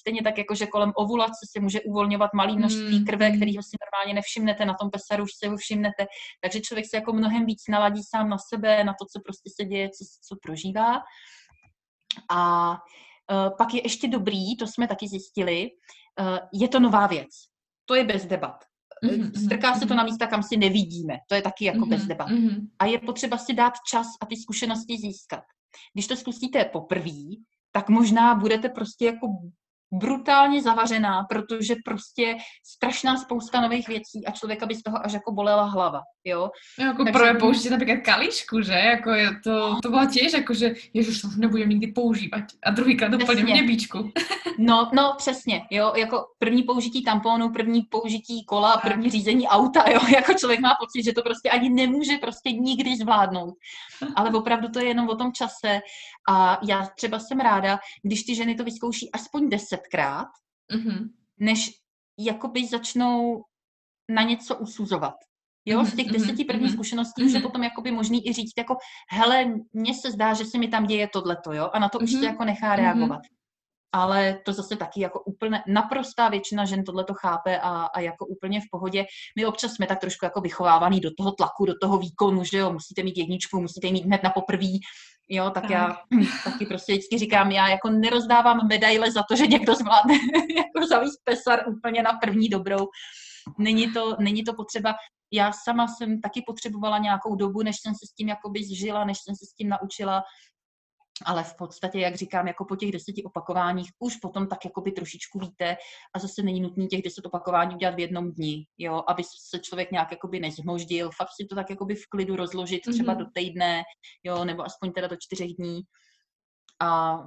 Stejně tak, jako že kolem ovulace se může uvolňovat malý množství hmm. krve, kterýho si normálně nevšimnete, na tom pesaru už se ho všimnete. Takže člověk se jako mnohem víc naladí sám na sebe, na to, co prostě se děje, co, co prožívá. A uh, pak je ještě dobrý, to jsme taky zjistili, uh, je to nová věc. To je bez debat. Mm-hmm, Strká se to mhm. na místa, kam si nevidíme. To je taky jako bez debat. A je potřeba si dát čas a ty zkušenosti získat. Když to zkusíte poprvé, tak možná budete prostě jako brutálně zavařená, protože prostě strašná spousta nových věcí a člověka by z toho až jako bolela hlava, jo. No, jako Takže... pro použít například kališku, že? Jako je to, to bylo těž, jako že ježiš, to nebudem nikdy používat. A druhýkrát úplně v nebíčku. no, no, přesně, jo, jako první použití tamponu, první použití kola, první řízení auta, jo, jako člověk má pocit, že to prostě ani nemůže prostě nikdy zvládnout. Ale opravdu to je jenom o tom čase a já třeba jsem ráda, když ty ženy to vyzkouší aspoň desetkrát, mm-hmm. než jakoby začnou na něco usuzovat. Jo, z těch mm-hmm, deseti prvních mm-hmm. zkušeností mm-hmm. už je potom jakoby možný i říct jako, hele, mně se zdá, že se mi tam děje tohleto, jo, a na to mm-hmm. už se jako nechá reagovat. Mm-hmm. Ale to zase taky jako úplně naprostá většina žen tohle to chápe a, a jako úplně v pohodě. My občas jsme tak trošku jako vychovávaný do toho tlaku, do toho výkonu, že jo, musíte mít jedničku, musíte mít hned na poprví, Jo, tak, tak, já taky prostě vždycky říkám, já jako nerozdávám medaile za to, že někdo zvládne jako zavíst pesar úplně na první dobrou. Není to, není to potřeba. Já sama jsem taky potřebovala nějakou dobu, než jsem se s tím jakoby zžila, než jsem se s tím naučila ale v podstatě, jak říkám, jako po těch deseti opakováních už potom tak jakoby trošičku víte a zase není nutný těch deset opakování udělat v jednom dni, jo, aby se člověk nějak jakoby nezmoždil, fakt si to tak jakoby v klidu rozložit třeba mm-hmm. do týdne, jo, nebo aspoň teda do čtyřech dní a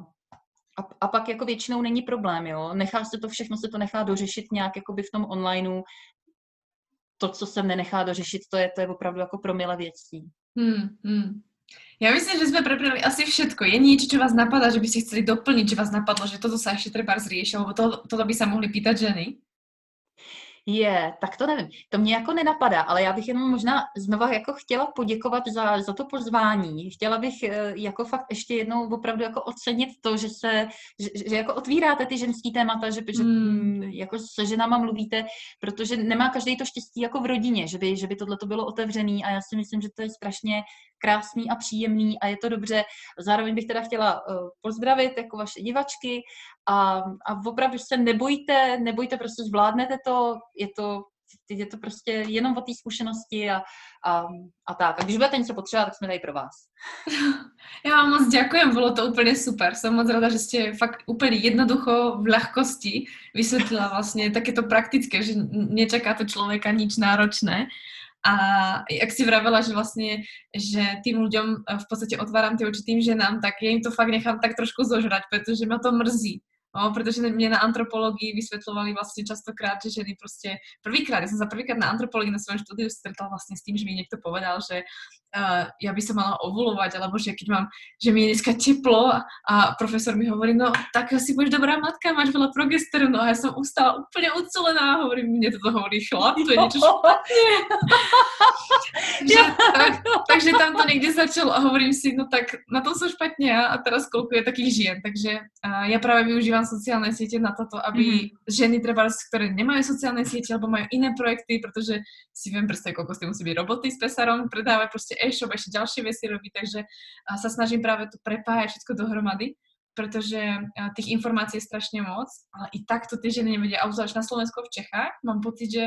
a, a pak jako většinou není problém, jo. Nechá se to, všechno se to nechá dořešit nějak jakoby v tom onlineu. To, co se nenechá dořešit, to je, to je opravdu jako promile věcí. Hmm, hmm. Ja myslím, že sme prebrali asi všetko. Je niečo, čo vás napadá, že by ste chceli doplniť, že vás napadlo, že toto sa ešte treba zriešiť, alebo to, toto by sa mohli pýtať ženy? Je, tak to nevím. To mě jako nenapadá, ale já bych jenom možná znova jako chtěla poděkovat za, za to pozvání. Chtěla bych eh, jako fakt ještě jednou opravdu jako ocenit to, že se, že, že jako otvíráte ty ženský témata, že, že hmm. jako se ženama mluvíte, protože nemá každý to štěstí jako v rodině, že by, že by tohle to bylo otevřený a já si myslím, že to je strašně krásný a příjemný a je to dobře. Zároveň bych teda chtěla uh, pozdravit jako vaše divačky a, a opravdu se nebojte, nebojte, prostě zvládnete to, je to je to prostě jenom o té zkušenosti a, a, a tak. A když budete něco potřebovat, tak jsme tady pro vás. Já vám moc děkujem, bylo to úplně super. Jsem moc ráda, že jste fakt úplně jednoducho v ľahkosti vysvětlila vlastně takéto praktické, že nečeká to člověka nič náročné. A jak si vravela, že vlastně, že tým ľuďom v podstatě otváram ty oči tým ženám, tak ja im to fakt nechám tak trošku zožrať, protože ma to mrzí. No, protože mě na antropologii vysvětlovali vlastně častokrát, že ženy prostě prvýkrát, já jsem sa prvýkrát na antropologii na svojom štúdiu stretla vlastně s tým, že mi někdo povedal, že uh, ja by som mala ovulovať, alebo že keď mám, že mi je dneska teplo a, a profesor mi hovorí, no tak asi budeš dobrá matka, máš veľa progesterónu. A ja som ustala úplne ucelená a hovorím, mne toto hovorí chlap, to je niečo špatne. že, tak, takže tam to niekde začalo a hovorím si, no tak na tom som špatne ja a teraz koľko je takých žien, takže uh, ja práve využívam sociálne siete na toto, aby mm-hmm. ženy treba, ktoré nemajú sociálne siete alebo majú iné projekty, pretože si viem predstaviť, koľko ste musí byť roboty s pesarom, predávať proste e-shop, ešte ďalšie veci robiť, takže sa snažím práve to prepájať všetko dohromady, pretože tých informácií je strašne moc, ale i takto tie ženy nevedia, a na Slovensku v Čechách mám pocit, že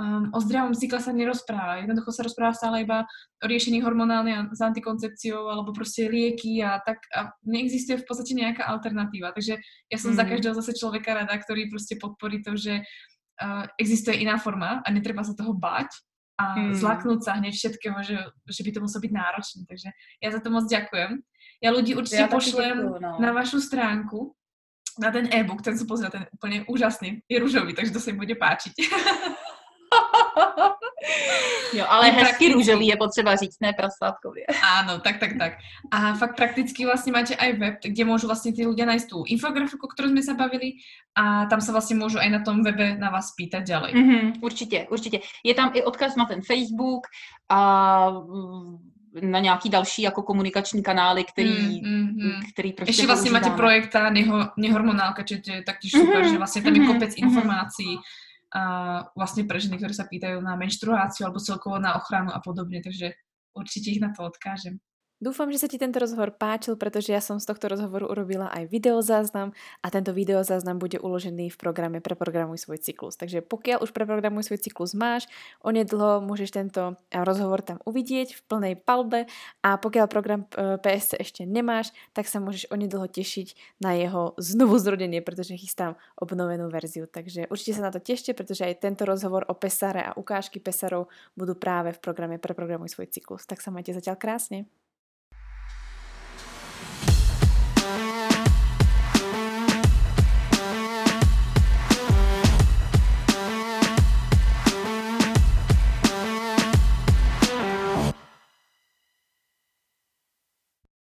um, o zdravom cykle sa nerozpráva. Jednoducho sa rozpráva stále iba o riešení hormonálne s antikoncepciou alebo proste lieky a tak a neexistuje v podstate nejaká alternatíva. Takže ja som mm. za každého zase človeka rada, ktorý proste podporí to, že uh, existuje iná forma a netreba sa toho báť a hmm. zlaknúť sa hneď všetkého, že, že by to muselo byť náročné. Takže ja za to moc ďakujem. Ja ľudí určite ja pošlem děkuju, no. na vašu stránku, na ten e-book, ten som pozrel, ten úplne úžasný. Je růžový, takže to sa im bude páčiť. Jo, ale hezky prakticky... růžový je potřeba říct, ne prasátkově. Áno, tak, tak, tak. A fakt prakticky vlastně máte aj web, kde môžu vlastně ty ľudia nájsť tú infografiku, ktorú sme sa bavili a tam sa vlastně môžu aj na tom webe na vás pýtať ďalej. Mm-hmm, určitě, určitě. Je tam i odkaz na ten Facebook a mm, na nějaký další jako komunikační kanály, který, mm, mm, který prostě Ještě vlastně máte projekta neho, nehormonálka, čiže to je taktiež super, mm, že vlastně tam je kopec mm, informácií, a vlastne pre ženy, ktoré sa pýtajú na menštruáciu alebo celkovo na ochranu a podobne, takže určite ich na to odkážem. Dúfam, že sa ti tento rozhovor páčil, pretože ja som z tohto rozhovoru urobila aj videozáznam a tento videozáznam bude uložený v programe Preprogramuj svoj cyklus. Takže pokiaľ už Preprogramuj svoj cyklus máš, onedlho môžeš tento rozhovor tam uvidieť v plnej palbe a pokiaľ program e, PSC ešte nemáš, tak sa môžeš onedlho tešiť na jeho znovu zrodenie, pretože chystám obnovenú verziu. Takže určite sa na to tešte, pretože aj tento rozhovor o pesare a ukážky pesarov budú práve v programe Preprogramuj svoj cyklus. Tak sa majte zatiaľ krásne.